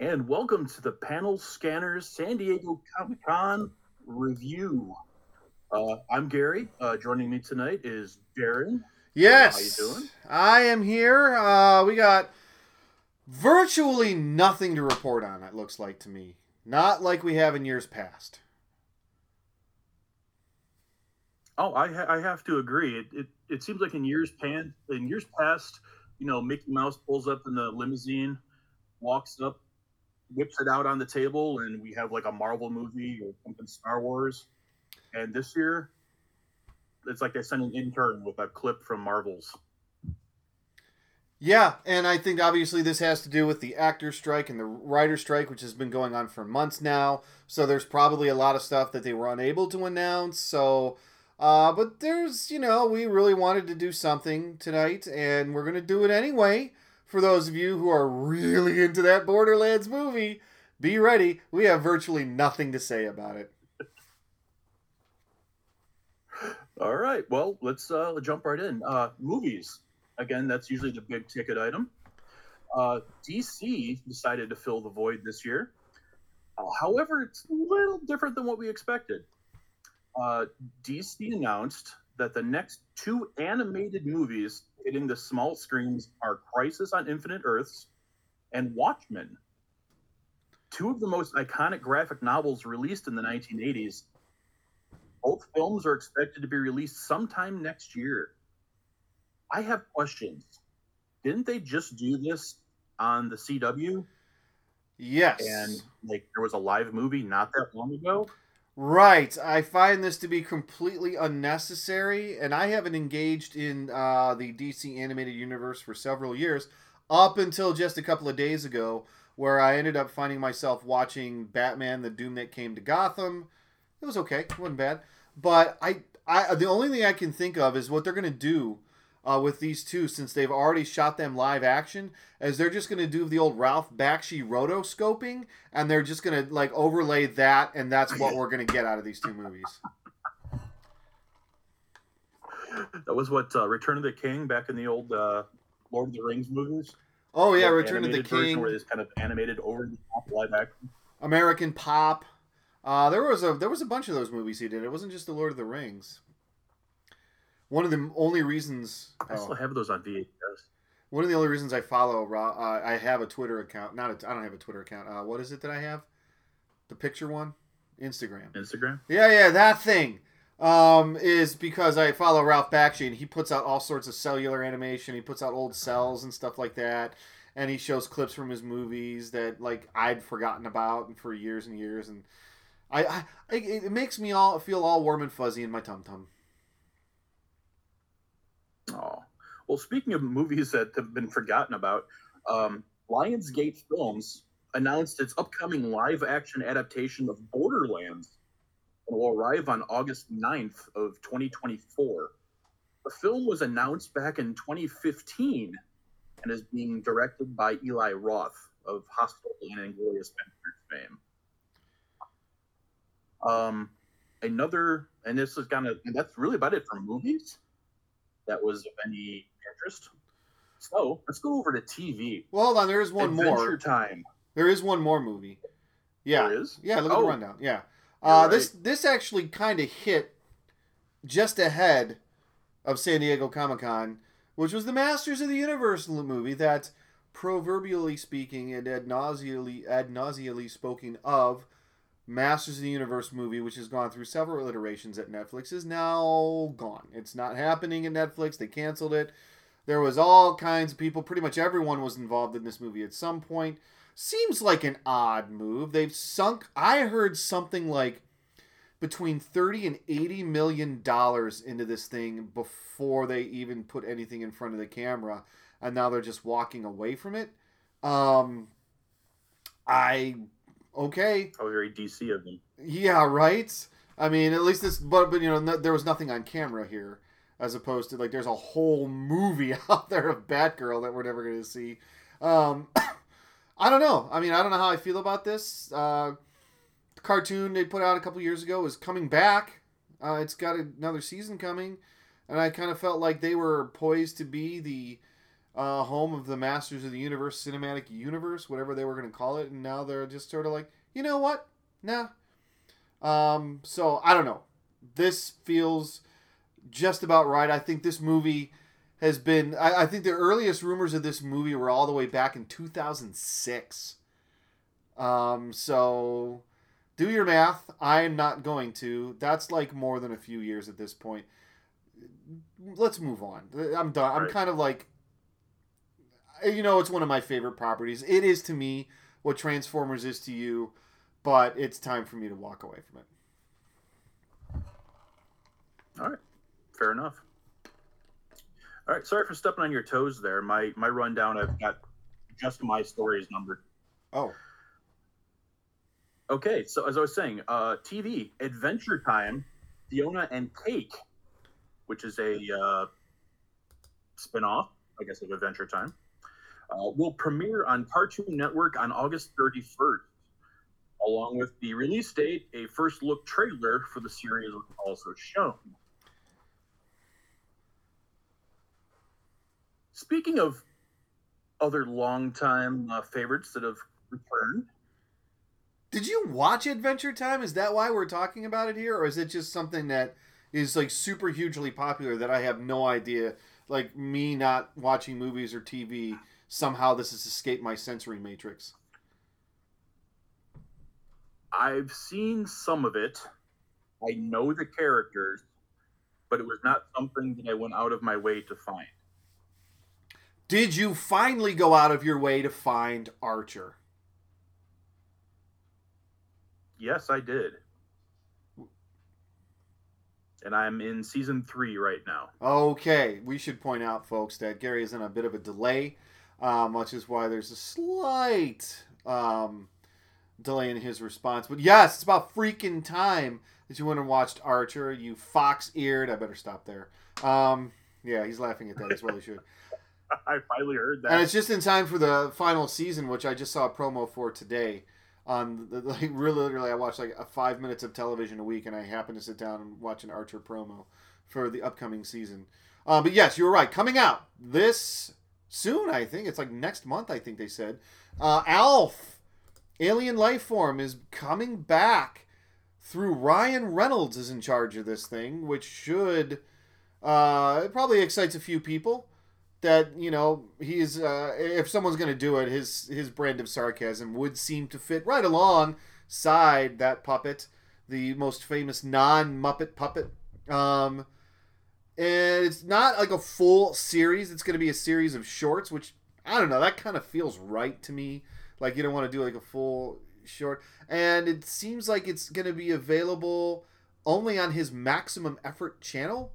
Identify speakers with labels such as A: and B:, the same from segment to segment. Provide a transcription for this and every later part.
A: and welcome to the Panel Scanners San Diego Comic Con review. Uh, I'm Gary. Uh, joining me tonight is Darren.
B: Yes.
A: How you doing?
B: I am here. Uh, we got virtually nothing to report on, it looks like to me. Not like we have in years past.
A: Oh, I, ha- I have to agree. It, it, it seems like in years pan in years past, you know, Mickey Mouse pulls up in the limousine, walks up, whips it out on the table, and we have like a Marvel movie or something Star Wars. And this year, it's like they sent an intern with a clip from Marvel's.
B: Yeah, and I think obviously this has to do with the actor strike and the writer strike, which has been going on for months now. So there's probably a lot of stuff that they were unable to announce. So, uh, but there's, you know, we really wanted to do something tonight, and we're going to do it anyway. For those of you who are really into that Borderlands movie, be ready. We have virtually nothing to say about it.
A: All right. Well, let's uh, jump right in. Uh, movies. Again, that's usually the big ticket item. Uh, DC decided to fill the void this year. Uh, however, it's a little different than what we expected. Uh, DC announced that the next two animated movies hitting the small screens are Crisis on Infinite Earths and Watchmen. Two of the most iconic graphic novels released in the 1980s both films are expected to be released sometime next year. I have questions. Didn't they just do this on the CW?
B: Yes.
A: And like there was a live movie not that long ago?
B: Right. I find this to be completely unnecessary, and I haven't engaged in uh, the DC animated universe for several years, up until just a couple of days ago, where I ended up finding myself watching Batman: The Doom That Came to Gotham. It was okay. It wasn't bad. But I, I the only thing I can think of is what they're gonna do uh, with these two, since they've already shot them live action, as they're just gonna do the old Ralph Bakshi rotoscoping, and they're just gonna like overlay that, and that's what we're gonna get out of these two movies.
A: That was what uh, Return of the King back in the old uh, Lord of the Rings movies.
B: Oh yeah, Return of the King,
A: where it's kind of animated over the top live action.
B: American Pop. Uh, there was a there was a bunch of those movies he did. It wasn't just the Lord of the Rings. One of the only reasons.
A: I still
B: oh,
A: have those on VHS.
B: one of the only reasons I follow. Ra- Uh, I have a Twitter account. Not a, I don't have a Twitter account. Uh, what is it that I have? The picture one, Instagram.
A: Instagram.
B: Yeah, yeah, that thing. Um, is because I follow Ralph Bakshi and he puts out all sorts of cellular animation. He puts out old cells and stuff like that, and he shows clips from his movies that like I'd forgotten about for years and years. And I, I it it makes me all feel all warm and fuzzy in my tum tum.
A: Oh, well, speaking of movies that have been forgotten about, um, Lionsgate Films announced its upcoming live action adaptation of Borderlands and will arrive on August 9th of 2024. The film was announced back in 2015 and is being directed by Eli Roth of Hostel and Inglourious Basterds fame. Um, another, and this is kind of, that's really about it for movies that was of any interest. So let's go over to TV.
B: Well, hold on. There is one more
A: Adventure
B: more.
A: Time.
B: There is one more movie. Yeah,
A: There is?
B: yeah. Look at
A: Oh.
B: the rundown. Yeah. Uh,
A: right.
B: This this actually kind of hit just ahead of San Diego Comic Con, which was the Masters of the Universe movie that, proverbially speaking and ad nauseally ad nauseally spoken of, Masters of the Universe movie, which has gone through several iterations at Netflix, is now gone. It's not happening at Netflix. They canceled it. There was all kinds of people. Pretty much everyone was involved in this movie at some point. Seems like an odd move. They've sunk. I heard something like between 30 and 80 million dollars into this thing before they even put anything in front of the camera and now they're just walking away from it um i okay.
A: How very DC of them.
B: yeah right? I mean at least this but, but you know no, there was nothing on camera here as opposed to like there's a whole movie out there of batgirl that we're never going to see. Um i don't know. I mean i don't know how i feel about this. Uh the cartoon they put out a couple years ago is coming back. Uh, it's got another season coming, and I kind of felt like they were poised to be the uh, home of the Masters of the Universe cinematic universe, whatever they were going to call it, and now they're just sort of like, you know what? Nah. Um, so I don't know. This feels just about right. I think this movie has been. I, I think the earliest rumors of this movie were all the way back in 2006. Um, so do your math. I am not going to. That's like more than a few years at this point. Let's move on. I'm done. I'm kind of like, you know, it's one of my favorite properties. It is to me what Transformers is to you, but it's time for me to walk away from it.
A: All right, fair enough. All right, sorry for stepping on your toes there. My my rundown, I've got just my stories numbered.
B: Oh,
A: Okay, so as I was saying, uh, TV Adventure Time, Fiona and Cake, which is a uh, spin-off, I guess, of Adventure Time, uh, will premiere on Cartoon Network on August 31st. Along with the release date, a first look trailer for the series was also shown. Speaking of other longtime uh, favorites that have returned,
B: did you watch Adventure Time? Is that why we're talking about it here, or is it just something that is like super hugely popular that I have no idea? Like me not watching movies or TV, somehow this has escaped my sensory matrix.
A: I've seen some of it. I know the characters, but it was not something that I went out of my way to find.
B: Did you finally go out of your way to find Archer?
A: Yes, I did. And I'm in season three right now.
B: Okay, we should point out, folks, that Gary is in a bit of a delay, um, which is why there's a slight um, delay in his response. But yes, it's about freaking time that you went and watched Archer. You fox-eared. I better stop there. Um, yeah, he's laughing at that as well. He should.
A: I finally heard that.
B: And it's just in time for the final season, which I just saw a promo for today. On the, like really, literally, I watch like a five minutes of television a week, and I happen to sit down and watch an Archer promo for the upcoming season. Uh, but yes, you were right. Coming out this soon, I think it's like next month. I think they said. Uh, Alf, Alien Life Form, is coming back through Ryan Reynolds is in charge of this thing, which should uh, it probably excites a few people that you know he's uh, if someone's going to do it his his brand of sarcasm would seem to fit right alongside that puppet the most famous non-muppet puppet um and it's not like a full series it's going to be a series of shorts which i don't know that kind of feels right to me like you don't want to do like a full short and it seems like it's going to be available only on his maximum effort channel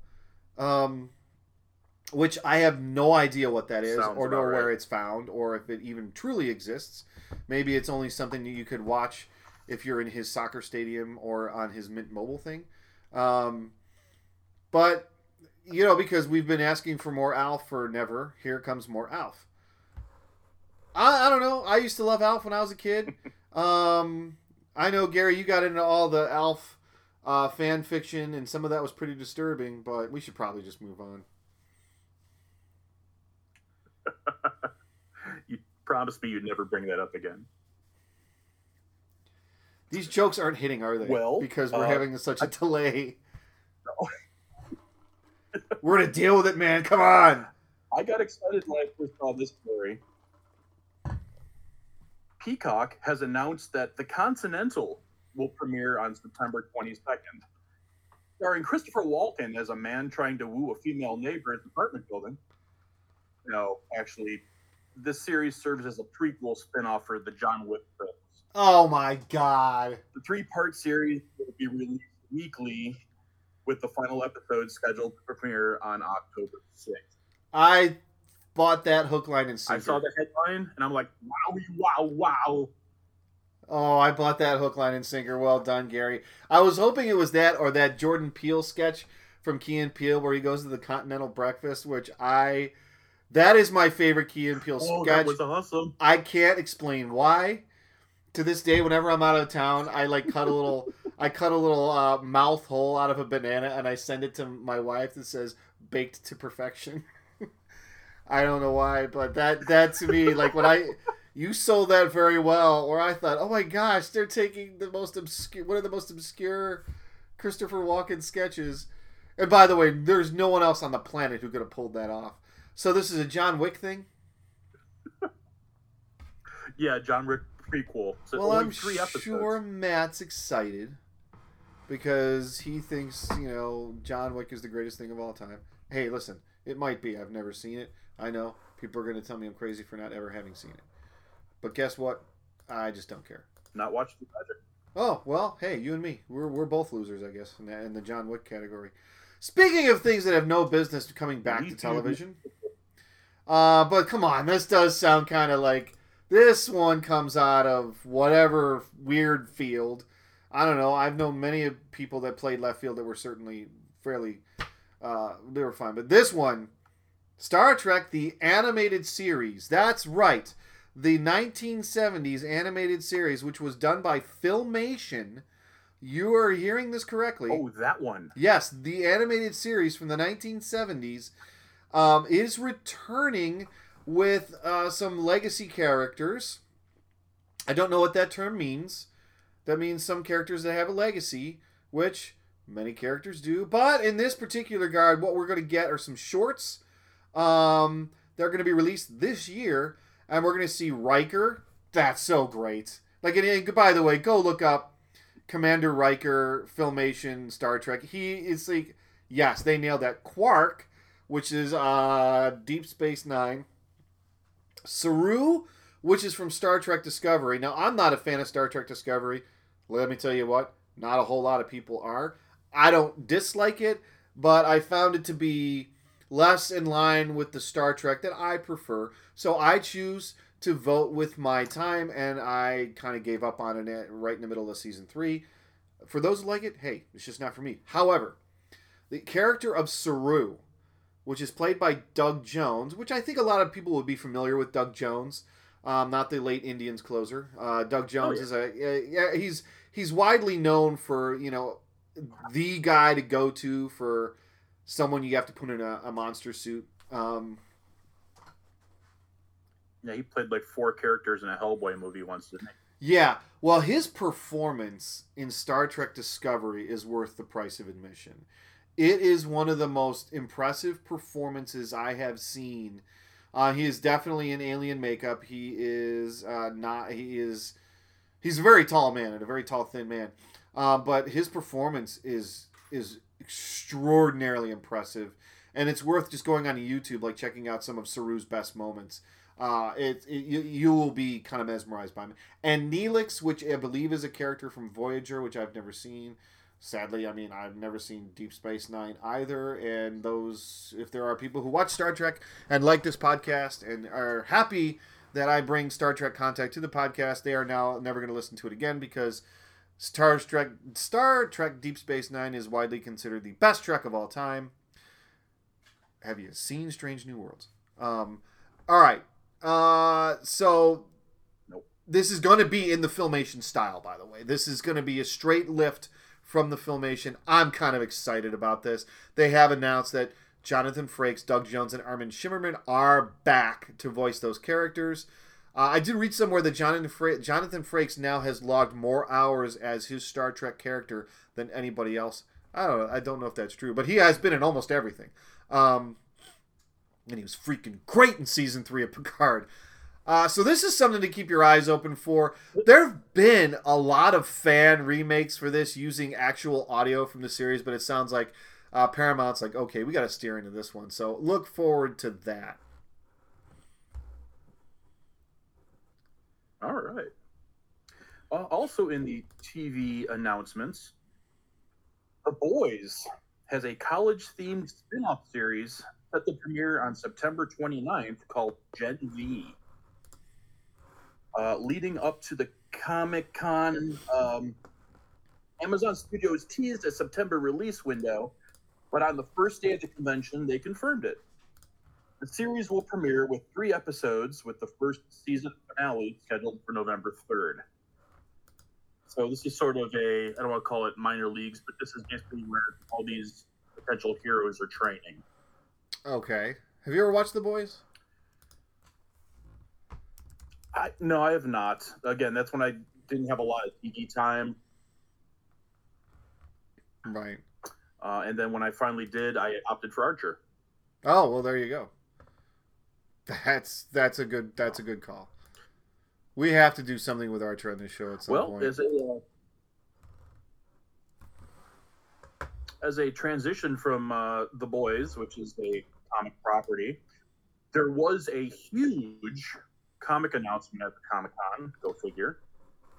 B: um which I have no idea what that is,
A: Sounds
B: or know where
A: right.
B: it's found, or if it even truly exists. Maybe it's only something that you could watch if you're in his soccer stadium or on his Mint Mobile thing. Um, but you know, because we've been asking for more Alf for never, here comes more Alf. I, I don't know. I used to love Alf when I was a kid. um, I know Gary, you got into all the Alf uh, fan fiction, and some of that was pretty disturbing. But we should probably just move on.
A: you promised me you'd never bring that up again.
B: These jokes aren't hitting, are they?
A: Well,
B: because we're
A: uh,
B: having such a delay. we're gonna deal with it, man. Come on.
A: I got excited when I first saw this story. Peacock has announced that The Continental will premiere on September 22nd. Starring Christopher Walken as a man trying to woo a female neighbor in an apartment building. No, actually, this series serves as a prequel spin-off for the John Wick films.
B: Oh my god.
A: The three-part series will be released weekly, with the final episode scheduled to premiere on October 6th.
B: I bought that hook, line, and sinker.
A: I saw the headline and I'm like, wow, wow, wow.
B: Oh, I bought that hook, line, and sinker. Well done, Gary. I was hoping it was that or that Jordan Peele sketch from Key and Peele where he goes to the Continental Breakfast, which I. That is my favorite Key and Peele
A: Oh,
B: sketch.
A: that was awesome.
B: I can't explain why. To this day, whenever I'm out of town, I like cut a little, I cut a little uh, mouth hole out of a banana, and I send it to my wife that says "baked to perfection." I don't know why, but that that to me, like when I you sold that very well, or I thought, oh my gosh, they're taking the most obscure, one of the most obscure Christopher Walken sketches. And by the way, there's no one else on the planet who could have pulled that off. So this is a John Wick thing.
A: yeah, John Wick prequel.
B: So well, I'm sure Matt's excited because he thinks you know John Wick is the greatest thing of all time. Hey, listen, it might be. I've never seen it. I know people are going to tell me I'm crazy for not ever having seen it. But guess what? I just don't care.
A: Not watch the project.
B: Oh well, hey, you and me, we're, we're both losers, I guess, in the, in the John Wick category. Speaking of things that have no business coming back to television, uh, but come on, this does sound kind of like this one comes out of whatever weird field. I don't know. I've known many people that played left field that were certainly fairly, uh, they were fine. But this one, Star Trek: The Animated Series. That's right the 1970s animated series, which was done by Filmation. You are hearing this correctly.
A: Oh, that one.
B: Yes, the animated series from the 1970s um, is returning with uh, some legacy characters. I don't know what that term means. That means some characters that have a legacy, which many characters do. But in this particular guard, what we're going to get are some shorts. Um, they're going to be released this year and we're gonna see Riker. That's so great. Like, and by the way, go look up Commander Riker filmation Star Trek. He is like, yes, they nailed that. Quark, which is uh, Deep Space Nine. Saru, which is from Star Trek Discovery. Now, I'm not a fan of Star Trek Discovery. Let me tell you what, not a whole lot of people are. I don't dislike it, but I found it to be less in line with the Star Trek that I prefer. So I choose to vote with my time, and I kind of gave up on it right in the middle of season three. For those who like it, hey, it's just not for me. However, the character of Saru, which is played by Doug Jones, which I think a lot of people would be familiar with Doug Jones, um, not the late Indians closer. Uh, Doug Jones oh, yeah. is a yeah he's he's widely known for you know the guy to go to for someone you have to put in a, a monster suit. Um,
A: yeah, he played like four characters in a Hellboy movie once, didn't he?
B: Yeah. Well, his performance in Star Trek Discovery is worth the price of admission. It is one of the most impressive performances I have seen. Uh, he is definitely in alien makeup. He is uh, not. He is. He's a very tall man and a very tall, thin man. Uh, but his performance is is extraordinarily impressive, and it's worth just going on YouTube, like checking out some of Saru's best moments. Uh, it, it you, you will be kind of mesmerized by him. And Neelix, which I believe is a character from Voyager, which I've never seen. Sadly, I mean, I've never seen Deep Space Nine either. And those, if there are people who watch Star Trek and like this podcast and are happy that I bring Star Trek contact to the podcast, they are now never going to listen to it again because Star Trek Star Trek Deep Space Nine is widely considered the best Trek of all time. Have you seen Strange New Worlds? Um, all right. Uh, so nope. this is going to be in the filmation style, by the way. This is going to be a straight lift from the filmation. I'm kind of excited about this. They have announced that Jonathan Frakes, Doug Jones, and Armin Shimerman are back to voice those characters. Uh, I did read somewhere that Jonathan, Fra- Jonathan Frakes now has logged more hours as his Star Trek character than anybody else. I don't know. I don't know if that's true, but he has been in almost everything. Um, and he was freaking great in season three of Picard. Uh, so this is something to keep your eyes open for. There have been a lot of fan remakes for this using actual audio from the series, but it sounds like uh, Paramount's like, okay, we got to steer into this one. So look forward to that.
A: All right. Uh, also in the TV announcements, The Boys has a college themed spin off series set to premiere on September 29th called Gen V. Uh, leading up to the Comic Con, um, Amazon Studios teased a September release window, but on the first day of the convention, they confirmed it. The series will premiere with three episodes, with the first season finale scheduled for November 3rd. So this is sort of a I don't want to call it minor leagues, but this is basically where all these potential heroes are training.
B: Okay. Have you ever watched The Boys?
A: I, no, I have not. Again, that's when I didn't have a lot of TV time.
B: Right.
A: Uh, and then when I finally did, I opted for Archer.
B: Oh well, there you go. That's that's a good that's a good call. We have to do something with Archer on this show at some
A: well,
B: point.
A: as a uh, as a transition from uh, the Boys, which is a comic property, there was a huge comic announcement at the Comic Con. Go figure.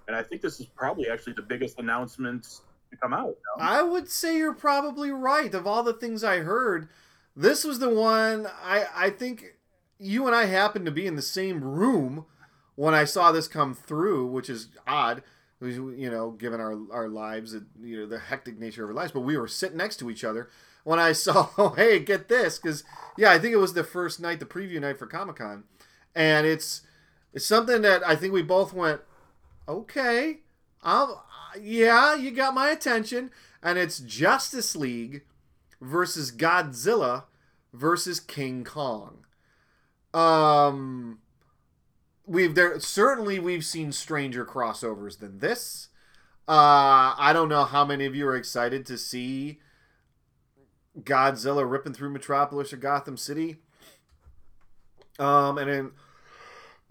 A: And I think this is probably actually the biggest announcement to come out.
B: I would say you're probably right. Of all the things I heard, this was the one I I think you and I happened to be in the same room when I saw this come through, which is odd. You know, given our our lives, you know, the hectic nature of our lives, but we were sitting next to each other when I saw, oh, hey, get this, because yeah, I think it was the first night, the preview night for Comic Con, and it's it's something that I think we both went, okay, I'll, yeah, you got my attention, and it's Justice League versus Godzilla versus King Kong. Um, we've there certainly we've seen stranger crossovers than this. Uh, I don't know how many of you are excited to see Godzilla ripping through Metropolis or Gotham City. Um, and then,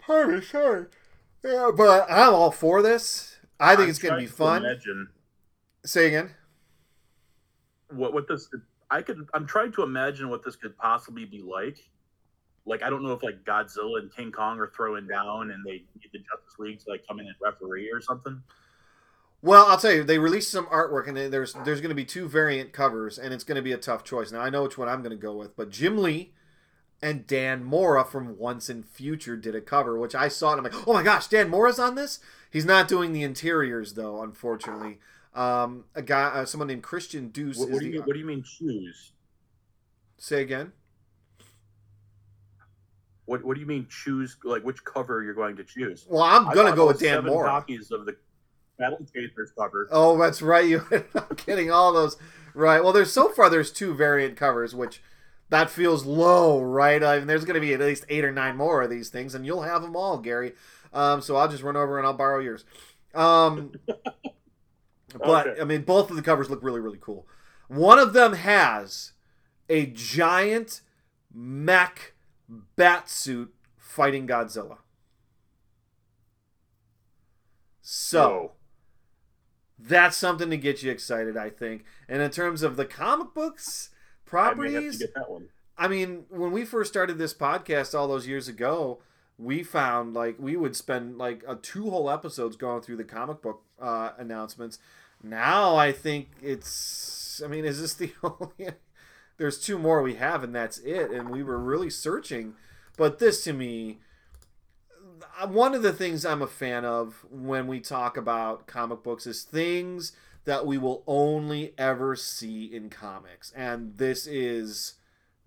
B: pardon me, sorry, yeah, but I'm all for this. I think
A: I'm
B: it's gonna
A: trying
B: be
A: to
B: fun.
A: Imagine
B: Say again.
A: what what this I could I'm trying to imagine what this could possibly be like. Like I don't know if like Godzilla and King Kong are throwing down and they need the Justice League to like come in and referee or something.
B: Well, I'll tell you, they released some artwork, and there's there's going to be two variant covers, and it's going to be a tough choice. Now I know which one I'm going to go with, but Jim Lee and Dan Mora from Once and Future did a cover, which I saw, and I'm like, oh my gosh, Dan Mora's on this. He's not doing the interiors though, unfortunately. Um, a guy, uh, someone named Christian Duce.
A: What, do you
B: the-
A: mean, what do you mean choose?
B: Say again.
A: What what do you mean choose like which cover you're going to choose?
B: Well, I'm gonna go with Dan
A: seven
B: Mora.
A: copies of the Battle Chasers cover.
B: Oh, that's right. You I'm getting all those right. Well, there's so far there's two variant covers, which that feels low, right? I mean, there's going to be at least eight or nine more of these things, and you'll have them all, Gary. Um, so I'll just run over and I'll borrow yours. Um, but
A: Okay.
B: I mean, both of the covers look really, really cool. One of them has a giant mech bat suit fighting Godzilla. So
A: Whoa.
B: that's something to get you excited, I think. And in terms of the comic books
A: I may have to
B: properties,
A: one.
B: I mean, when we first started this podcast all those years ago, we found like we would spend like a two whole episodes going through the comic book uh, announcements. Now I think it's. I mean, is this the only? There's two more we have, and that's it. And we were really searching, but this to me, uh, one of the things I'm a fan of when we talk about comic books is things that we will only ever see in comics, and this is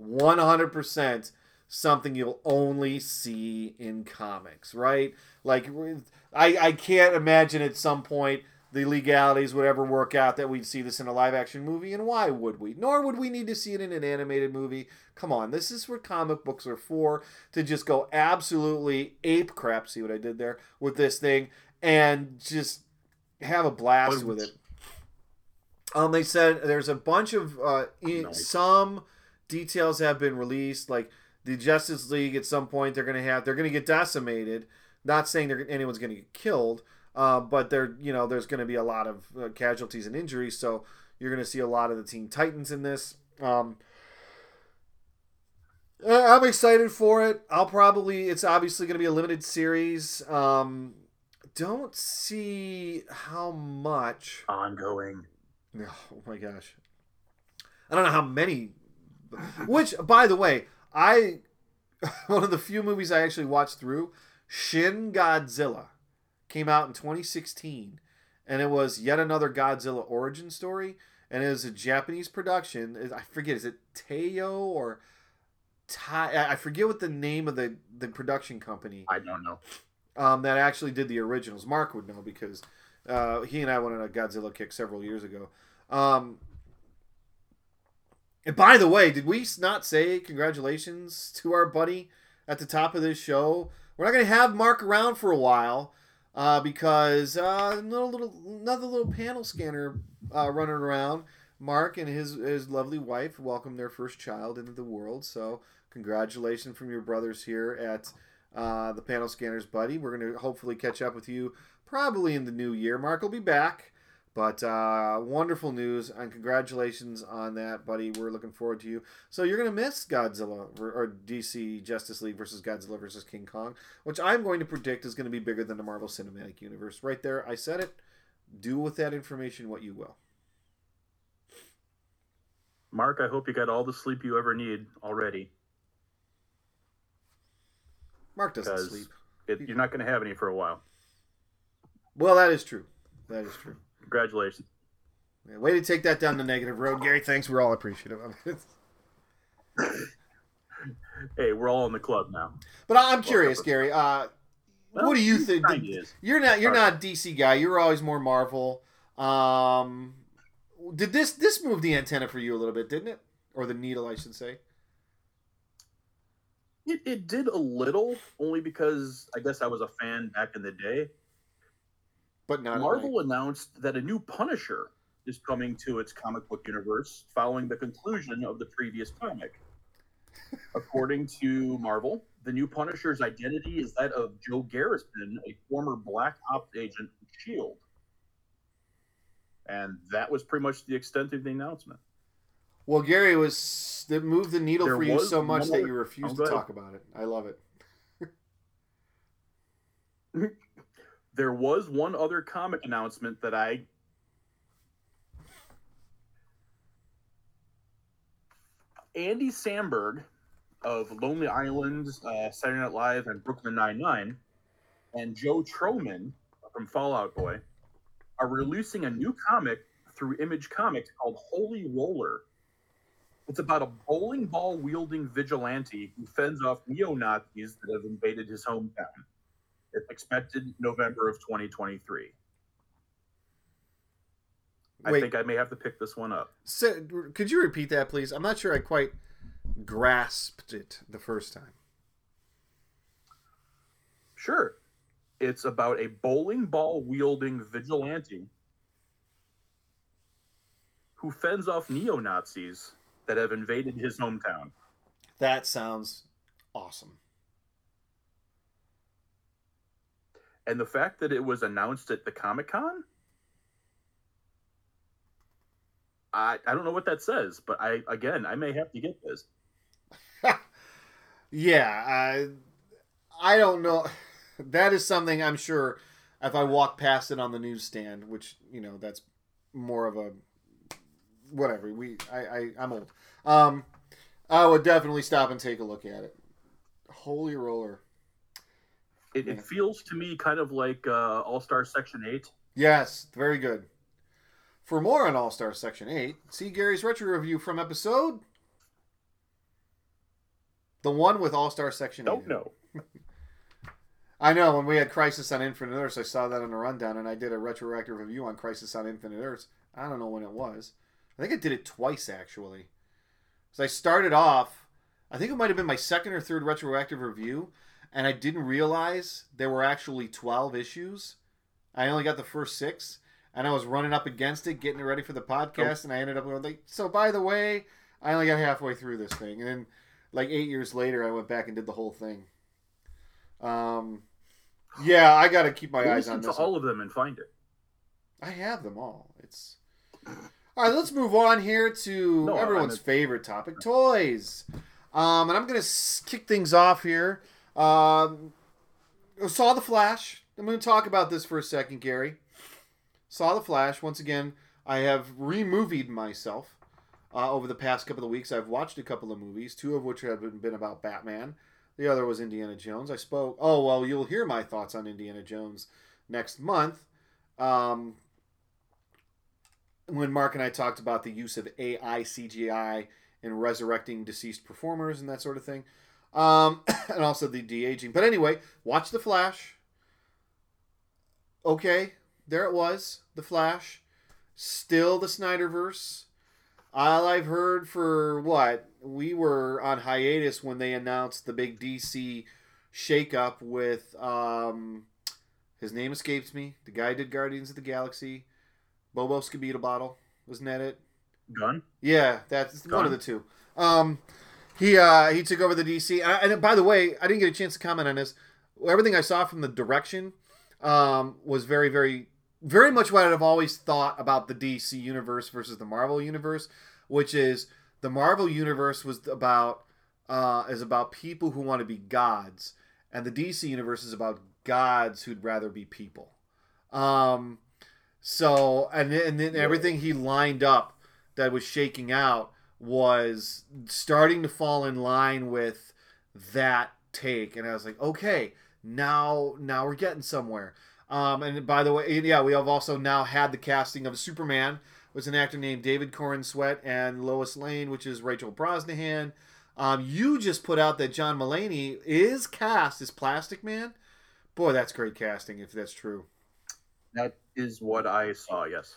B: 100% something you'll only see in comics, right? Like, I, I can't imagine at some point the legalities would ever work out that we'd see this in a live action movie, and why would we? Nor would we need to see it in an animated movie. Come on, this is what comic books are for to just go absolutely ape crap. See what I did there with this thing, and just have a blast with it. Um, they said there's a bunch of uh, in,
A: Nice.
B: some details have been released, like the Justice League. At some point, they're gonna have they're gonna get decimated. Not saying they're, anyone's gonna get killed, uh, but there you know there's gonna be a lot of uh, casualties and injuries. So you're gonna see a lot of the Teen Titans in this. Um, I'm excited for it. I'll probably it's obviously gonna be a limited series. Um, don't see how much.
A: Ongoing.
B: Oh my gosh. I don't know how many. Which, by the way, I. One of the few movies I actually watched through, Shin Godzilla, came out in 2016. And it was yet another Godzilla origin story. And it was a Japanese production. I forget, is it Teo or. Tai, I forget what the name of the, the production company
A: I don't know.
B: um, that actually did the originals. Mark would know because uh, he and I went on a Godzilla kick several years ago. Um, and by the way, did we not say congratulations to our buddy at the top of this show. We're not going to have Mark around for a while uh, because uh, little, little, another little panel scanner uh, running around. Mark and his his lovely wife welcomed their first child into the world. So congratulations from your brothers here at uh, the panel scanners, buddy. We're going to hopefully catch up with you probably in the new year. Mark will be back. But uh, wonderful news and congratulations on that, buddy. We're looking forward to you. So you're gonna miss Godzilla or DC Justice League versus Godzilla versus King Kong, which I'm going to predict is going to be bigger than the Marvel Cinematic Universe. Right there, I said it. Do with that information what you will.
A: Mark, I hope you got all the sleep you ever need already.
B: Mark doesn't sleep.
A: It, you're not going to have any for a while.
B: Well, that is true. That is true.
A: Congratulations.
B: Yeah, way to take that down the negative road, Gary. Thanks. We're all appreciative of it.
A: hey, we're all in the club now.
B: But I'm curious, Gary. Uh, well, what do you think? You're not you're not DC guy. You're always more Marvel. Um, did this this move the antenna for you a little bit, didn't it? Or the needle, I should say.
A: It, it did a little, only because I guess I was a fan back in the day.
B: But not
A: Marvel announced that a new Punisher is coming to its comic book universe following the conclusion of the previous comic. According to Marvel, the new Punisher's identity is that of Joe Garrison, a former Black Ops agent of S.H.I.E.L.D. And that was pretty much the extent of the announcement.
B: Well, Gary was that moved the needle there for you so much that you refused to talk about it. I love
A: it. there was one other comic announcement that I Andy Samberg of Lonely Island, uh, Saturday Night Live, and Brooklyn Nine Nine, and Joe Trohman from Fall Out Boy are releasing a new comic through Image Comics called Holy Roller. It's about a bowling ball wielding vigilante who fends off neo Nazis that have invaded his hometown. It's expected November of 2023. I think I may have to pick this one up.
B: So, could you repeat that, please? I'm not sure I quite grasped it the first time.
A: Sure. It's about a bowling ball wielding vigilante who fends off neo Nazis that have invaded his hometown.
B: That sounds awesome.
A: And the fact that it was announced at the Comic Con, I I don't know what that says, but I again I may have to get this.
B: yeah, I I don't know. That is something I'm sure if I walk past it on the newsstand, which you know that's more of a whatever. We I, I I'm old. Um, I would definitely stop and take a look at it. Holy roller.
A: It, it feels to me kind of like uh, All Star Section 8.
B: Yes, very good. For more on All Star Section 8, see Gary's retro review from episode. The one with All Star Section
A: Don't 8. know.
B: I know when we had Crisis on Infinite Earths, I saw that in a rundown, and I did a retroactive review on Crisis on Infinite Earths. I don't know when it was. I think I did it twice actually. So I started off. I think it might have been my second or third retroactive review, and I didn't realize there were actually 12 issues. I only got the first six, and I was running up against it, getting it ready for the podcast, oh. and I ended up going like, so by the way, I only got halfway through this thing, and then like eight years later, I went back and did the whole thing. Um, yeah, I got to keep my eyes on
A: this. To all of them and find it.
B: I have them all. It's all right. Let's move on here to no, everyone's favorite topic: toys. Um, and I'm gonna kick things off here. Um, saw the Flash. I'm going to talk about this for a second, Gary. Saw the Flash once again. I have removied myself uh, over the past couple of weeks. I've watched a couple of movies, two of which have been about Batman. The other was Indiana Jones. I spoke. Oh well, you'll hear my thoughts on Indiana Jones next month. Um, when Mark and I talked about the use of AI CGI in resurrecting deceased performers and that sort of thing um, and also the de aging. But anyway, watch The Flash. Okay, there it was, The Flash. Still the Snyderverse. All I've heard for what we were on hiatus when they announced the big DC shakeup with um, his name escapes me. The guy did Guardians of the Galaxy. Bobo Scabita Bottle, wasn't that it?
A: Gunn.
B: Yeah, that's one of the two. Um, he uh, he took over the DC. And, and by the way, I didn't get a chance to comment on this. Everything I saw from the direction um, was very, very, very much what I've always thought about the DC universe versus the Marvel universe, which is the Marvel universe was about uh, is about people who want to be gods, and the DC universe is about gods who'd rather be people. Um, so and and then everything he lined up that was shaking out was starting to fall in line with that take. And i was like okay now now we're getting somewhere. Um, and by the way yeah we have also now had the casting of superman it was an actor named david corenswet and lois lane which is rachel brosnahan. Um, you just put out that john mulaney is cast as plastic man. Boy that's great casting if that's true.
A: That is what I saw. Yes.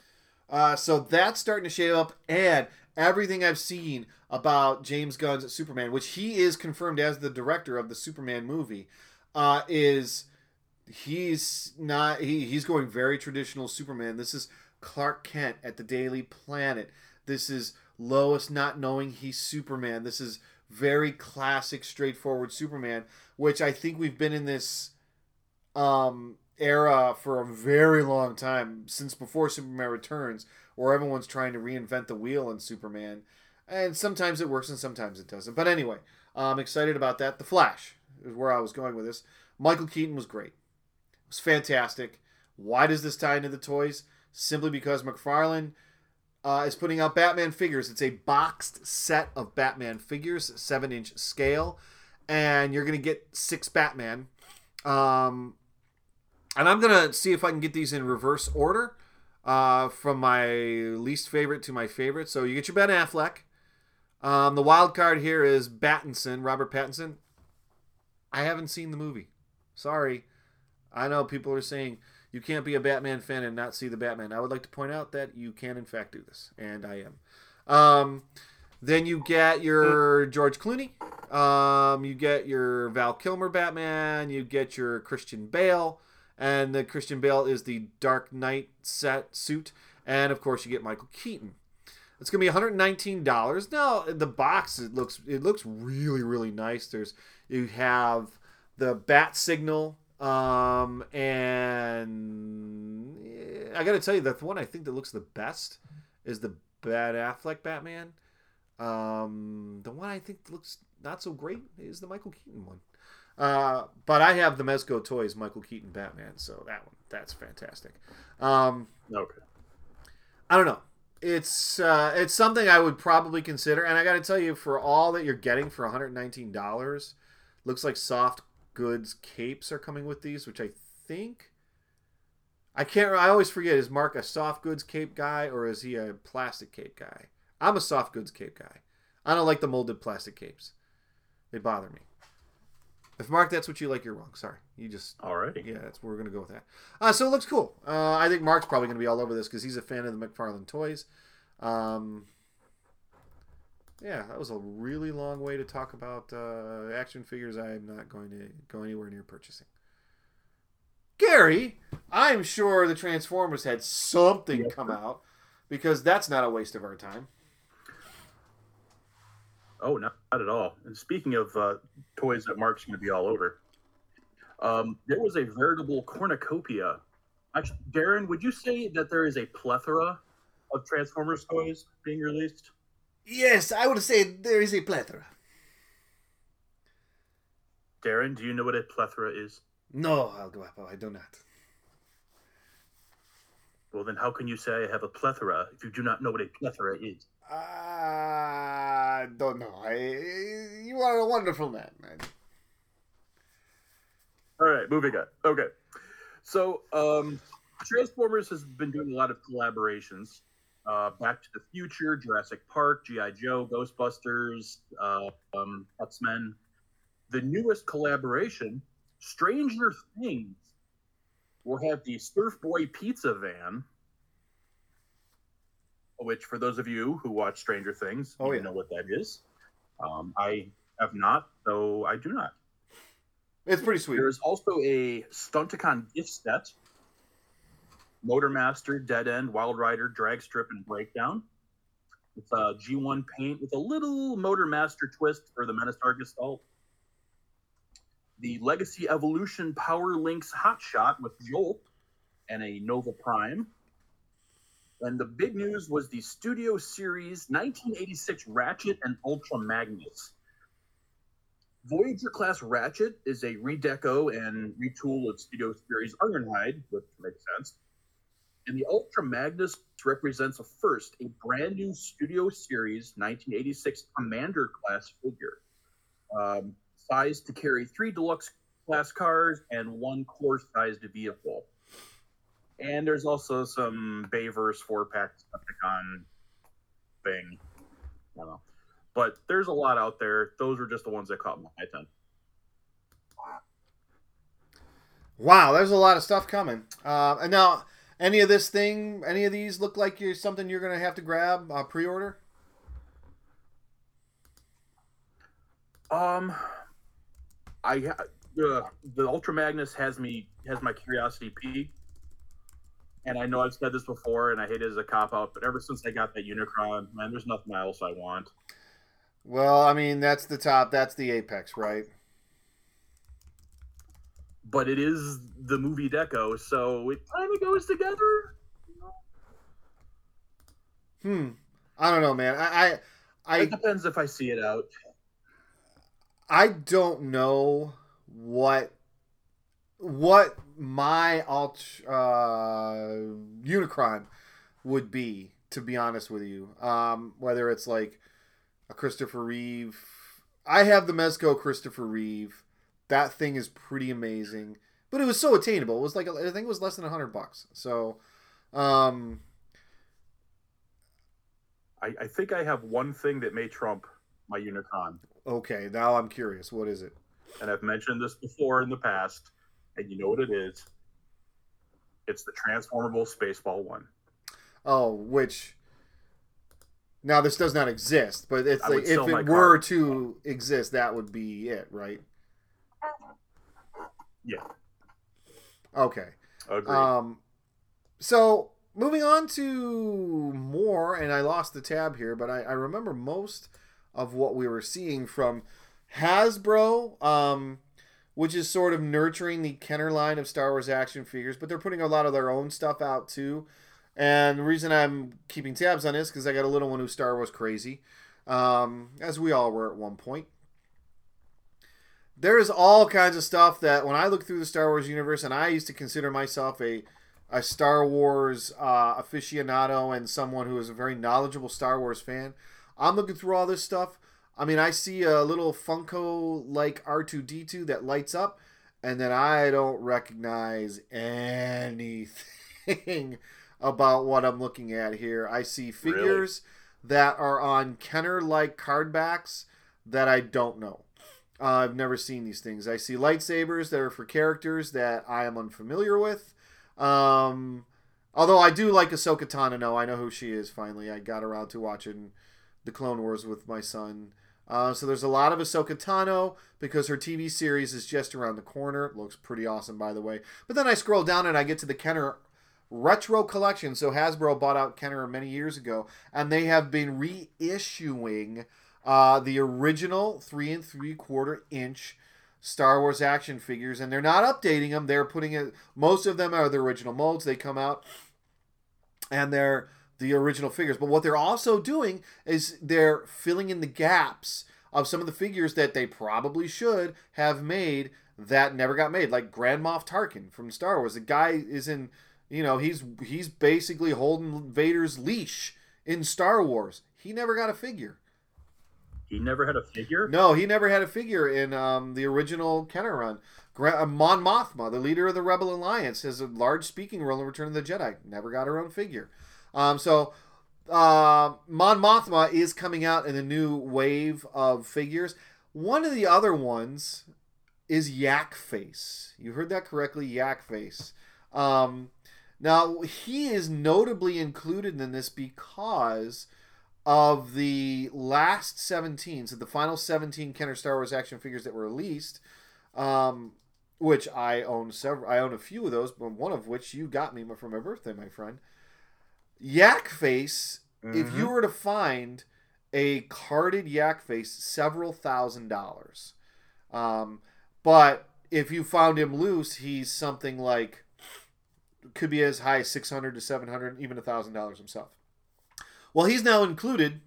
B: Uh, so that's starting to shape up, and everything I've seen about James Gunn's Superman, which he is confirmed as the director of the Superman movie, uh, is he's not he, he's going very traditional Superman. This is Clark Kent at the Daily Planet. This is Lois not knowing he's Superman. This is very classic, straightforward Superman, which I think we've been in this um era for a very long time since before Superman Returns, where everyone's trying to reinvent the wheel in Superman, and sometimes it works and sometimes it doesn't. But anyway, I'm excited about that. The Flash is where I was going with this. Michael Keaton was great. It was fantastic. Why does this tie into the toys? Simply because McFarlane uh, is putting out Batman figures. It's a boxed set of Batman figures, seven inch scale, and you're gonna get six Batman. Um, and I'm gonna see if I can get these in reverse order, uh, from my least favorite to my favorite. So you get your Ben Affleck. Um, the wild card here is Pattinson, Robert Pattinson. I haven't seen the movie. Sorry, I know people are saying you can't be a Batman fan and not see the Batman. I would like to point out that you can in fact do this, and I am. Um, then you get your George Clooney. Um, you get your Val Kilmer Batman. You get your Christian Bale and the Christian Bale is the Dark Knight set suit, and of course you get Michael Keaton. It's gonna be $119. Now the box it looks it looks really really nice. There's you have the bat signal, um, and I gotta tell you that the one I think that looks the best is the Bad Affleck Batman. Um, the one I think looks not so great is the Michael Keaton one. Uh, but I have the Mezco Toys Michael Keaton Batman, so that one that's fantastic. Um,
A: Okay.
B: I don't know. It's uh, it's something I would probably consider, and I got to tell you, for all that you're getting for 119 dollars, looks like soft goods capes are coming with these, which I think. I can't. I always forget. Is Mark a soft goods cape guy or is he a plastic cape guy? I'm a soft goods cape guy. I don't like the molded plastic capes. They bother me. If Mark, that's what you like, you're wrong. Sorry, you just
A: Alrighty.
B: yeah, that's we're gonna go with that. Uh, so it looks cool. Uh, I think Mark's probably gonna be all over this because he's a fan of the McFarlane toys. Um, yeah, that was a really long way to talk about uh, action figures. I'm not going to go anywhere near purchasing. Gary, I'm sure the Transformers had something come out because that's not a waste of our time.
A: Oh, not, not at all. And speaking of uh, toys that Mark's going to be all over, um, there was a veritable cornucopia. Actually, Darren, would you say that there is a plethora of Transformers toys being released?
B: Yes, I would say there is a plethora.
A: Darren, do you know what a plethora is?
B: No, El Guapo, I do not.
A: Well, then how can you say I have a plethora if you do not know what a plethora is?
B: I don't know. I, you are a wonderful man, man.
A: All right, moving on. Okay. So, um, Transformers has been doing a lot of collaborations. Uh, Back to the Future, Jurassic Park, G.I. Joe, Ghostbusters, uh, um, X Men. The newest collaboration, Stranger Things, will have the Surf Boy Pizza Van, which, for those of you who watch Stranger Things,
B: Oh,
A: you
B: yeah.
A: know what that is. Um, I have not, so I do not.
B: It's pretty sweet.
A: There's also a Stunticon gift set. Motormaster, Dead End, Wild Rider, Drag Strip, and Breakdown. It's a G1 paint with a little Motormaster twist for the Menasor Gestalt. The Legacy Evolution Power Links Hot Shot with Jolt and a Nova Prime. And the big news was the Studio Series 1986 Ratchet and Ultra Magnus. Voyager class Ratchet is a redeco and retool of Studio Series Ironhide, which makes sense. And the Ultra Magnus represents a first, a brand new Studio Series 1986 Commander class figure, um, sized to carry three deluxe class cars and one core sized vehicle. And there's also some Bayverse four pack Decepticon thing. I don't know. But there's a lot out there. Those were just the ones that caught my attention.
B: Wow, there's a lot of stuff coming. Uh, and now, any of this thing, any of these look like you're something you're going to have to grab uh, pre-order?
A: Um, I uh, the Ultra Magnus has me has my curiosity peaked, and I know I've said this before, and I hate it as a cop out, but ever since I got that Unicron, man, there's nothing else I want.
B: Well, I mean, that's the top. That's the apex, right?
A: But it is the movie deco, so it kind of goes together.
B: Hmm. I don't know, man. I, I, I
A: it depends if I see it out.
B: I don't know what what my alt uh, Unicron would be. To be honest with you, um, whether it's like a Christopher Reeve. I have the Mezco Christopher Reeve. That thing is pretty amazing, but it was so attainable. It was like I think it was less than hundred bucks. So, um,
A: I, I think I have one thing that may trump my Unicron.
B: Okay, now I'm curious. What is it?
A: And I've mentioned this before in the past, and you know what it is. It's the transformable Spaceball one.
B: Oh, which now this does not exist, but it's like if it were car. to exist, that would be it, right?
A: Yeah.
B: Okay.
A: Agreed.
B: Um, so moving on to more, and I lost the tab here, but I, I remember most of what we were seeing from Hasbro, um, which is sort of nurturing the Kenner line of Star Wars action figures, but they're putting a lot of their own stuff out too. And the reason I'm keeping tabs on this because I got a little one who's Star Wars crazy, um, as we all were at one point. There is all kinds of stuff that when I look through the Star Wars universe, and I used to consider myself a a Star Wars uh, aficionado and someone who is a very knowledgeable Star Wars fan. I'm looking through all this stuff. I mean, I see a little Funko like R2D2 that lights up, and then I don't recognize anything about what I'm looking at here. I see figures really? that are on Kenner like card backs that I don't know. Uh, I've never seen these things. I see lightsabers that are for characters that I am unfamiliar with. Um, although I do like Ahsoka Tano. I know who she is finally. I got around to watching the Clone Wars with my son. Uh, so there's a lot of Ahsoka Tano because her TV series is just around the corner. Looks pretty awesome, by the way. But then I scroll down and I get to the Kenner retro collection. So Hasbro bought out Kenner many years ago, and they have been reissuing uh, the original three and three quarter inch Star Wars action figures, and they're not updating them. They're putting it. Most of them are the original molds. They come out, and they're the original figures. But what they're also doing is they're filling in the gaps of some of the figures that they probably should have made that never got made, like Grand Moff Tarkin from Star Wars. The guy is in you know, he's he's basically holding Vader's leash in Star Wars. He never got a figure.
A: He never had a figure.
B: No, he never had a figure in um, the original Kenner run. Gra- uh, Mon Mothma, the leader of the Rebel Alliance, has a large speaking role in Return of the Jedi. Never got her own figure. Um, so uh, Mon Mothma is coming out in a new wave of figures. One of the other ones is Yak Face. You heard that correctly, Yak Face. Um, now, he is notably included in this because of the last 17, so the final 17 Kenner Star Wars action figures that were released, um, which I own several, I own a few of those, but one of which you got me for my birthday, my friend. Yak Face, mm-hmm. if you were to find a carded Yak Face, several thousand dollars. Um, but if you found him loose, he's something like could be as high as 600 to 700 even a thousand dollars himself well he's now included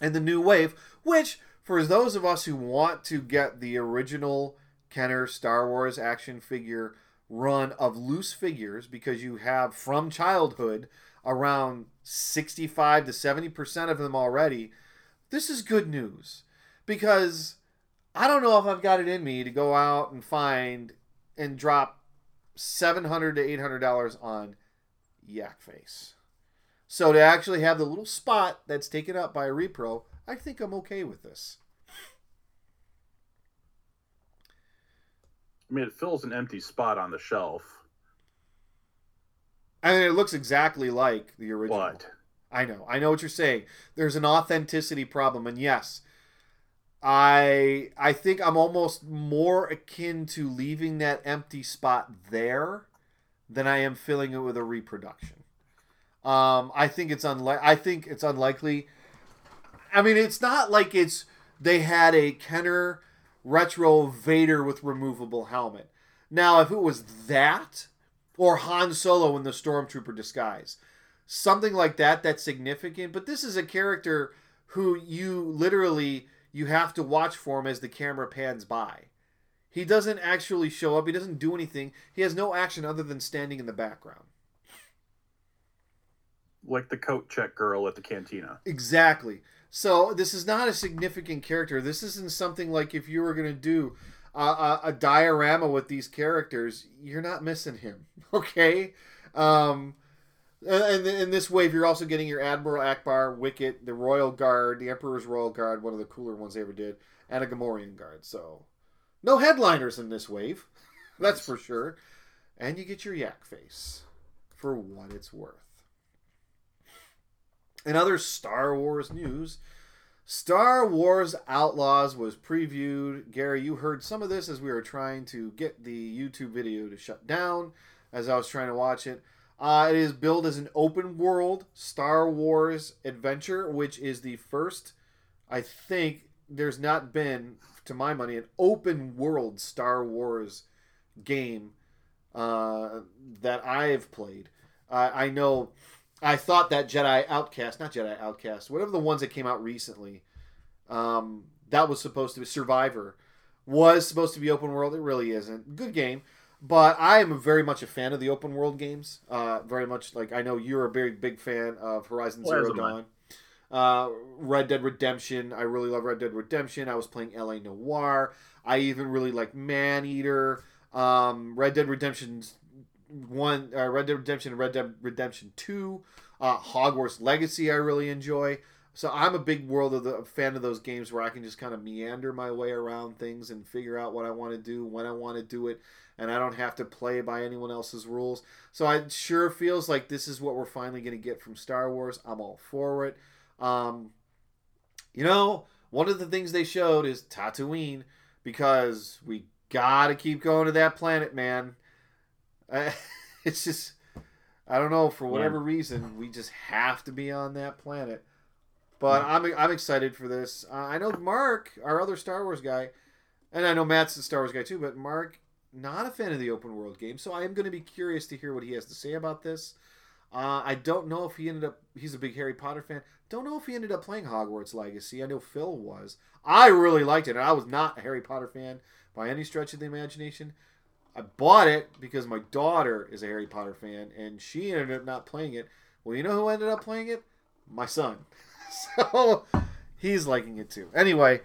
B: in the new wave which for those of us who want to get the original kenner star wars action figure run of loose figures because you have from childhood around 65 to 70% of them already this is good news because i don't know if i've got it in me to go out and find and drop seven hundred to eight hundred dollars on Yak Face. So to actually have the little spot that's taken up by a repro, I think I'm okay with this.
A: I mean, it fills an empty spot on the shelf.
B: I mean, it looks exactly like the original. What? I know. I know what you're saying. There's an authenticity problem, and yes, I I think I'm almost more akin to leaving that empty spot there than I am filling it with a reproduction. Um, I think it's unlikely. I think it's unlikely. I mean, it's not like it's they had a Kenner retro Vader with removable helmet. Now, if it was that or Han Solo in the Stormtrooper disguise, something like that, that's significant. But this is a character who you literally you have to watch for him as the camera pans by. He doesn't actually show up. He doesn't do anything. He has no action other than standing in the background.
A: Like the coat check girl at the cantina.
B: Exactly. So this is not a significant character. This isn't something like if you were going to do a, a, diorama with these characters, you're not missing him. Okay. Um, and in this wave, you're also getting your Admiral Ackbar, Wicket, the Royal Guard, the Emperor's Royal Guard, one of the cooler ones they ever did, and a Gamorrean Guard. So, no headliners in this wave, that's for sure. And you get your Yak Face for what it's worth. In other Star Wars news, Star Wars Outlaws was previewed. Gary, you heard some of this as we were trying to get the YouTube video to shut down as I was trying to watch it. Uh, it is billed as an open world Star Wars adventure, which is the first, I think, there's not been, to my money, an open world Star Wars game uh, that I have played. Uh, I know, I thought that Jedi Outcast, not Jedi Outcast, whatever the ones that came out recently, um, that was supposed to be Survivor, was supposed to be open world. It really isn't. Good game. But I am very much a fan of the open world games. Uh, very much like I know you're a very big fan of Horizon Zero Dawn. Uh, Red Dead Redemption. I really love Red Dead Redemption. I was playing LA Noire. I even really like Maneater. Um, Red Dead Redemption one, uh, Red Dead Redemption, Red Dead Redemption two, uh, Hogwarts Legacy. I really enjoy. So I'm a big world of the fan of those games where I can just kind of meander my way around things and figure out what I want to do when I want to do it and I don't have to play by anyone else's rules. So it sure feels like this is what we're finally going to get from Star Wars. I'm all for it. Um, you know, one of the things they showed is Tatooine because we got to keep going to that planet, man. Uh, it's just, I don't know, for whatever yeah. reason, we just have to be on that planet. But yeah. I'm, I'm excited for this. Uh, I know Mark, our other Star Wars guy, and I know Matt's the Star Wars guy too, but Mark not a fan of the open world game, so I am going to be curious to hear what he has to say about this. Uh, I don't know if he ended up. He's a big Harry Potter fan. Don't know if he ended up playing Hogwarts Legacy. I know Phil was. I really liked it, and I was not a Harry Potter fan by any stretch of the imagination. I bought it because my daughter is a Harry Potter fan, and she ended up not playing it. Well, you know who ended up playing it? My son. so he's liking it too. Anyway,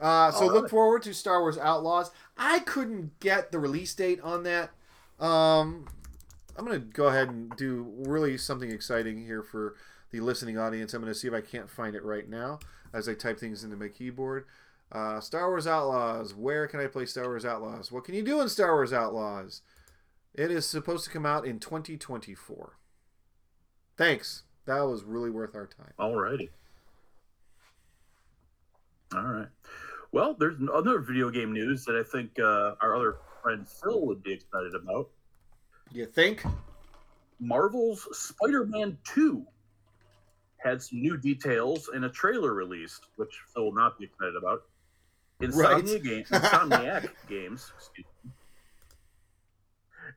B: uh, so look forward to Star Wars Outlaws. I couldn't get the release date on that. Um, I'm gonna go ahead and do really something exciting here for the listening audience. I'm gonna see if I can't find it right now as I type things into my keyboard. Uh, Star Wars Outlaws. Where can I play Star Wars Outlaws? What can you do in Star Wars Outlaws? It is supposed to come out in 2024. Thanks. That was really worth our time.
A: Alrighty. All right. Well, there's another video game news that I think uh, our other friend Phil would be excited about.
B: You think?
A: Marvel's Spider-Man 2 had some new details in a trailer released, which Phil will not be excited about. Insomnia
B: Right.
A: game, Insomniac Games me,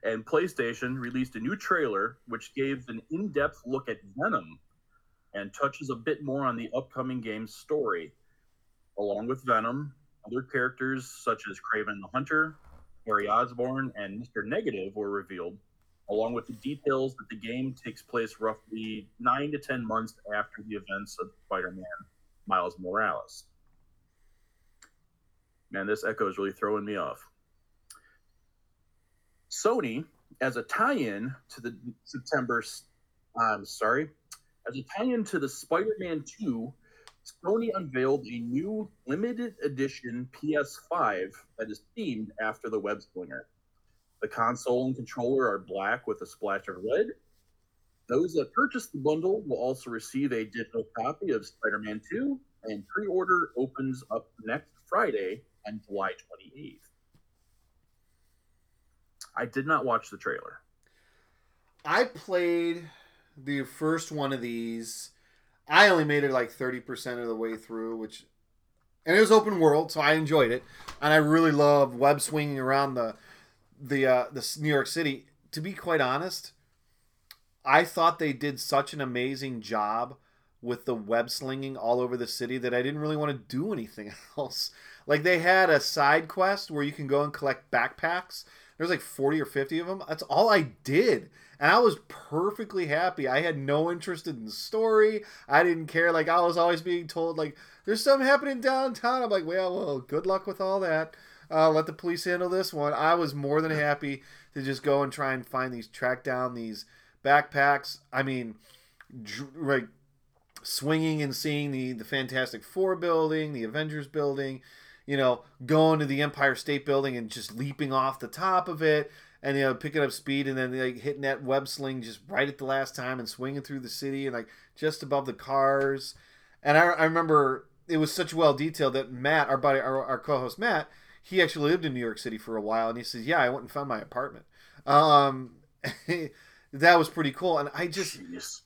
A: and PlayStation released a new trailer which gave an in-depth look at Venom and touches a bit more on the upcoming game's story. Along with Venom, other characters such as Kraven the Hunter, Harry Osborn, and Mr. Negative were revealed, along with the details that the game takes place roughly nine to ten months after the events of Spider-Man Miles Morales. Man, this echo is really throwing me off. Sony, as a tie-in to the September, I'm sorry, as a tie-in to the Spider-Man 2, Sony unveiled a new limited edition PS5 that is themed after the web slinger. The console and controller are black with a splash of red. Those that purchase the bundle will also receive a digital copy of Spider-Man 2, and pre-order opens up next Friday on July 28th. I did not watch the trailer.
B: I played the first one of these. I only made it like 30% of the way through, which and it was open world, so I enjoyed it. And I really love web swinging around the the uh the New York City. To be quite honest, I thought they did such an amazing job with the web slinging all over the city that I didn't really want to do anything else. Like they had a side quest where you can go and collect backpacks. There's like 40 or 50 of them. That's all I did. And I was perfectly happy. I had no interest in the story. I didn't care. Like I was always being told like there's something happening downtown. I'm like, well, well, good luck with all that. Uh, let the police handle this one. I was more than happy to just go and try and find these, track down these backpacks. I mean, dr- like swinging and seeing the the Fantastic Four building, the Avengers building, you know, going to the Empire State Building and just leaping off the top of it, and you know, picking up speed and then like hitting that web sling just right at the last time and swinging through the city and like just above the cars. And I, I remember it was such well detailed that Matt, our buddy, our, our co-host Matt, he actually lived in New York City for a while, and he says, "Yeah, I went and found my apartment." Um, that was pretty cool, and I just.
A: Jeez.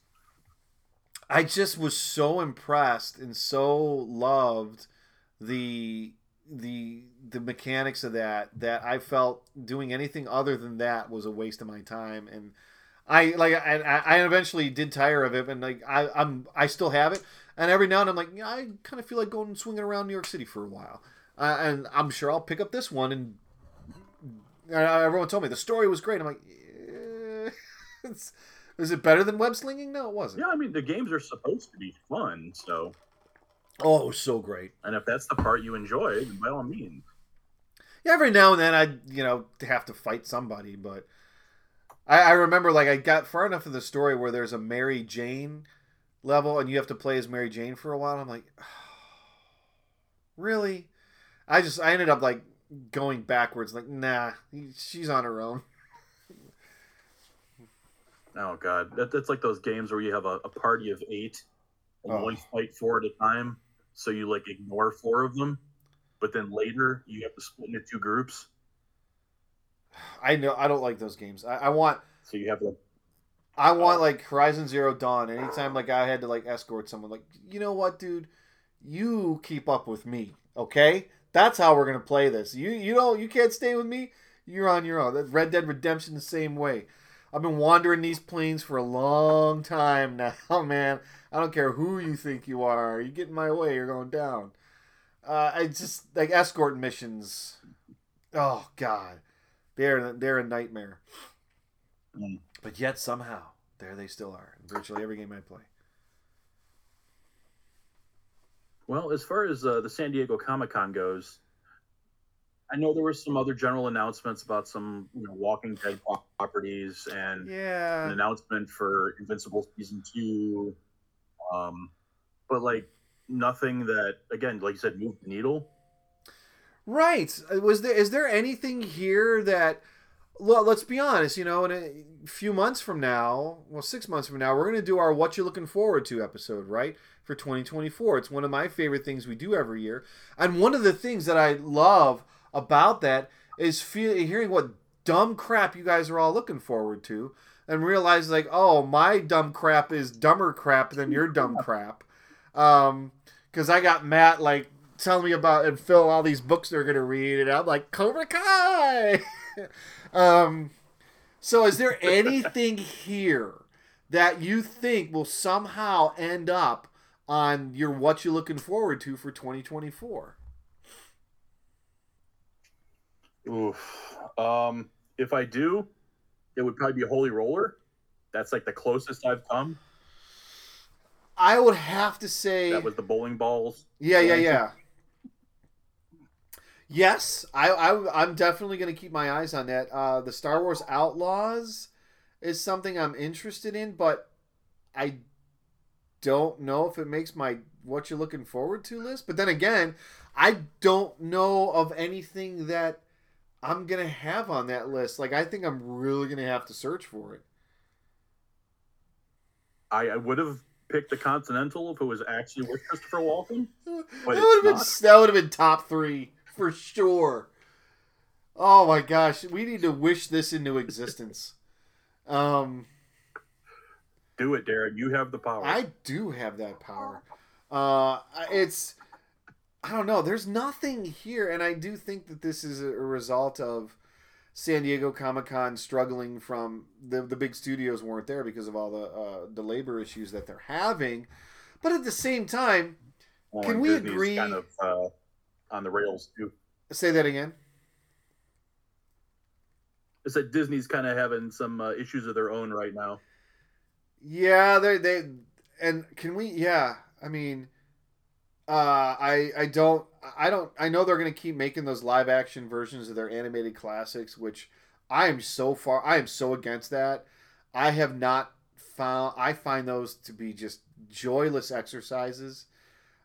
B: I just was so impressed and so loved the the the mechanics of that that I felt doing anything other than that was a waste of my time. And I like I, I eventually did tire of it and like I I'm I still have it. And every now and I'm like yeah, I kind of feel like going swinging around New York City for a while. Uh, and I'm sure I'll pick up this one and uh, everyone told me the story was great. I'm like it's, is it better than web slinging? No it wasn't.
A: Yeah, I mean the games are supposed to be fun, so
B: oh it was so great
A: and if that's the part you enjoy, by all means.
B: Yeah, every now and then I, you know, have to fight somebody, but I, I remember like I got far enough in the story where there's a Mary Jane level and you have to play as Mary Jane for a while. I'm like, really? I just I ended up like going backwards, like nah, she's on her own.
A: Oh god, that, that's like those games where you have a, a party of eight and
B: Oh.
A: only fight four at a time, so you like ignore four of them, but then later you have to split into two groups,
B: I know I don't like those games. I, I want
A: so you have like
B: I want oh. like Horizon Zero Dawn. Anytime like I had to like escort someone, like you know what, dude, you keep up with me, okay? That's how we're gonna play this. You you don't you can't stay with me. You're on your own. That Red Dead Redemption the same way. I've been wandering these plains for a long time now, man. I don't care who you think you are. You get in my way, you're going down. Uh, I just like escort missions. Oh God, they're they're a nightmare.
A: Mm.
B: But yet somehow there they still are in virtually every game I play.
A: Well, as far as uh, the San Diego Comic Con goes, I know there were some other general announcements about some you know Walking Dead properties and an announcement for Invincible season two, um, but like nothing that again, like you said, moved the needle.
B: Right. Was there is there anything here that well, let's be honest. You know, in a few months from now, well, six months from now, we're going to do our "What You're Looking Forward to" episode, right? For 2024. It's one of my favorite things we do every year, and one of the things that I love about that is feel, hearing what dumb crap you guys are all looking forward to, and realize like, oh, my dumb crap is dumber crap than your dumb crap. Um, because I got Matt like telling me about and Phil all these books they're gonna read, and I'm like Cobra Kai. um, so is there anything here that you think will somehow end up on your what you're looking forward to for 2024?
A: Oof. Um, if I do, it would probably be a Holy Roller. That's like the closest I've come.
B: I would have to say
A: That was the bowling balls.
B: Yeah, yeah, yeah. Yes, I, I I'm definitely going to keep my eyes on that. Uh, the Star Wars Outlaws is something I'm interested in, but I don't know if it makes my what you're looking forward to list. But then again, I don't know of anything that I'm gonna have on that list. Like I think I'm really gonna have to search for it.
A: I, I would have picked the Continental if it was actually with Christopher Walken.
B: that would have been that would have been top three for sure. Oh my gosh, we need to wish this into existence. Um,
A: Do it, Darren. You have the power.
B: I do have that power. Uh, it's I don't know. There's nothing here, and I do think that this is a result of San Diego Comic Con struggling from the the big studios weren't there because of all the uh, the labor issues that they're having. But at the same time,
A: Oh,
B: can we
A: Disney's
B: agree-
A: Kind of uh, on the rails too.
B: say that again.
A: I said Disney's kind of having some uh, issues of their own right now.
B: Yeah, they they and can we? Yeah, I mean, uh, I I don't I don't I know they're gonna keep making those live action versions of their animated classics, which I am so far I am so against that. I have not found I find those to be just joyless exercises.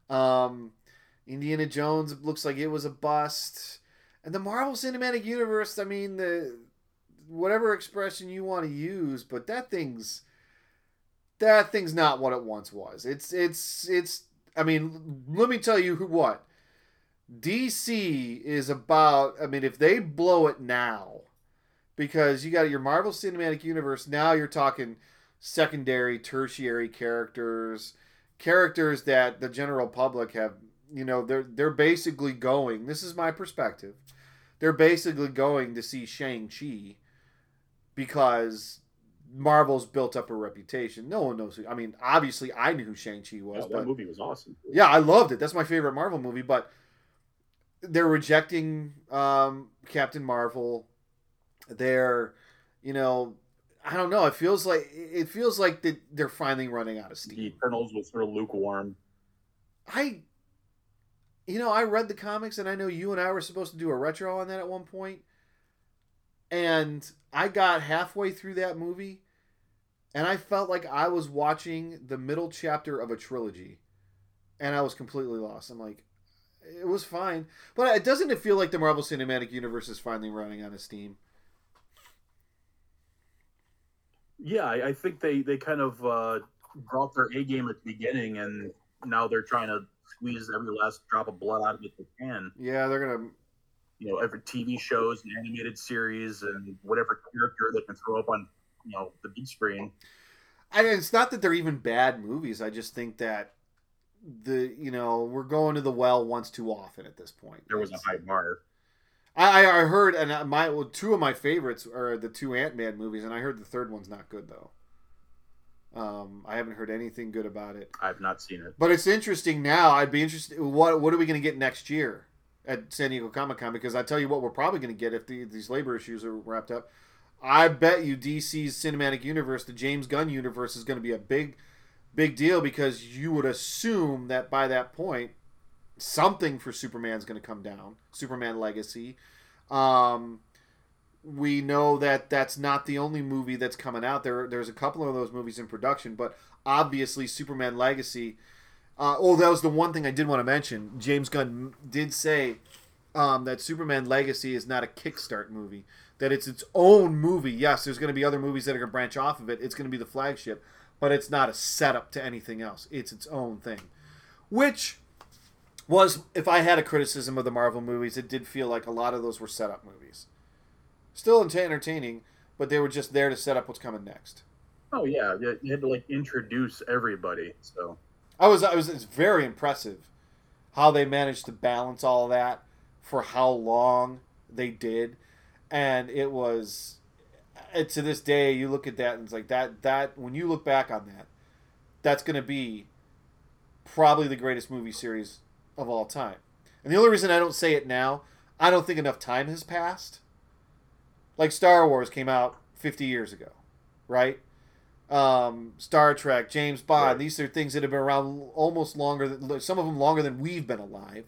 B: Um, Indiana Jones looks like it was a bust, and the Marvel Cinematic Universe. I mean the whatever expression you want to use, but that thing's that thing's not what it once was. It's it's it's. I mean, let me tell you who what. DC is about. I mean, if they blow it now, because you got your Marvel Cinematic Universe. Now you're talking secondary, tertiary characters, characters that the general public have. You know, they're they're basically going. This is my perspective. They're basically going to see Shang Chi because Marvel's built up a reputation. No one knows who. I mean, obviously, I knew who Shang Chi was,
A: Yeah, that
B: but
A: movie was awesome.
B: yeah, I loved it. That's my favorite Marvel movie. But they're rejecting um, Captain Marvel. They're, you know, I don't know. It feels like it feels like that they're finally running out of steam. The.
A: Eternals was sort of lukewarm.
B: I, you know, I read the comics, and I know you and I were supposed to do a retro on that at one point, and I got halfway through that movie, and I felt like I was watching the middle chapter of a trilogy, and I was completely lost. I'm like, it was fine, but it doesn't it feel like the Marvel Cinematic Universe is finally running out of steam?
A: Yeah, I, I think they they kind of uh, brought their A game at the beginning, and now they're trying to squeeze every last drop of blood out of it they can.
B: Yeah, they're gonna.
A: You know, every TV shows and animated series and whatever character they can throw up on you know the big screen.
B: And it's not that they're even bad movies. I just think that the you know we're going to the well once too often at this point.
A: There was a high bar.
B: I, I I heard, and my well, two of my favorites are the two Ant Man movies, and I heard the third one's not good though. Um, I haven't heard anything good about it,
A: I've not seen it.
B: but it's interesting now. I'd be interested. What what are we going to get next year at San Diego Comic Con? Because I tell you what, we're probably going to get if the, these labor issues are wrapped up. I bet you DC's cinematic universe, the James Gunn universe, is going to be a big, big deal because you would assume that by that point, something for Superman's going to come down. Superman Legacy. Um, we know that that's not the only movie that's coming out. There, there's a couple of those movies in production, but obviously Superman Legacy. Uh, oh, that was the one thing I did want to mention. James Gunn did say um, that Superman Legacy is not a kickstart movie. that it's its own movie. Yes, there's going to be other movies that are going to branch off of it. It's going to be the flagship, but it's not a setup to anything else. It's its own thing. Which was, if I had a criticism of the Marvel movies, it did feel like a lot of those were setup movies. Still entertaining, but they were just there to set up what's coming next.
A: Oh yeah, you had to like introduce everybody. So
B: I was, I was, it's very impressive how they managed to balance all that for how long they did, and it was. And to this day, you look at that and it's like that. That when you look back on that, that's going to be probably the greatest movie series of all time. And the only reason I don't say it now, I don't think enough time has passed. Like Star Wars came out 50 years ago, right? Um, Star Trek, James Bond,
A: Right.
B: these are things that have been around almost longer than some of them longer than we've been alive.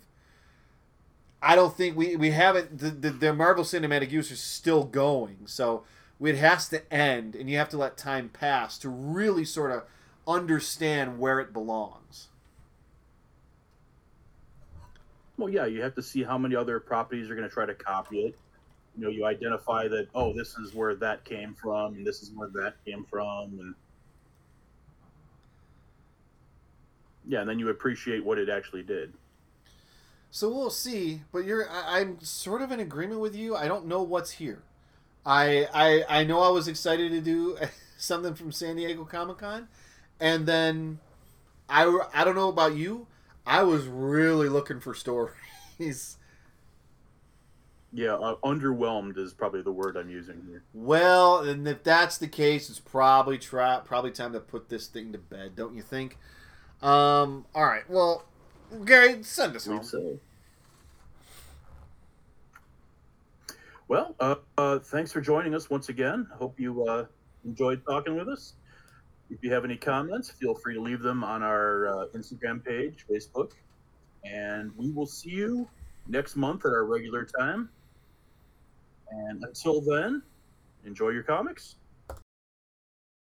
B: I don't think we, we haven't the, the, the Marvel Cinematic Universe is still going, so it has to end, and you have to let time pass to really sort of understand where it belongs.
A: well, yeah, you have to see how many other properties are going to try to copy it. You know, you identify that oh, this is where that came from, and this is where that came from, and yeah, and then you appreciate what it actually did.
B: So we'll see, but you're I, I'm sort of in agreement with you. I don't know what's here. I I I know I was excited to do something from San Diego Comic Con, and then I I don't know about you. I was really looking for stories.
A: Yeah, uh, underwhelmed is probably the word I'm using here.
B: Well, and if that's the case, it's probably try probably time to put this thing to bed, don't you think? Um. All right. Well, Gary, send us home.
A: Well, uh, uh, thanks for joining us once again. Hope you uh, enjoyed talking with us. If you have any comments, feel free to leave them on our uh, Instagram page, Facebook, and we will see you next month at our regular time. And until then, enjoy your comics.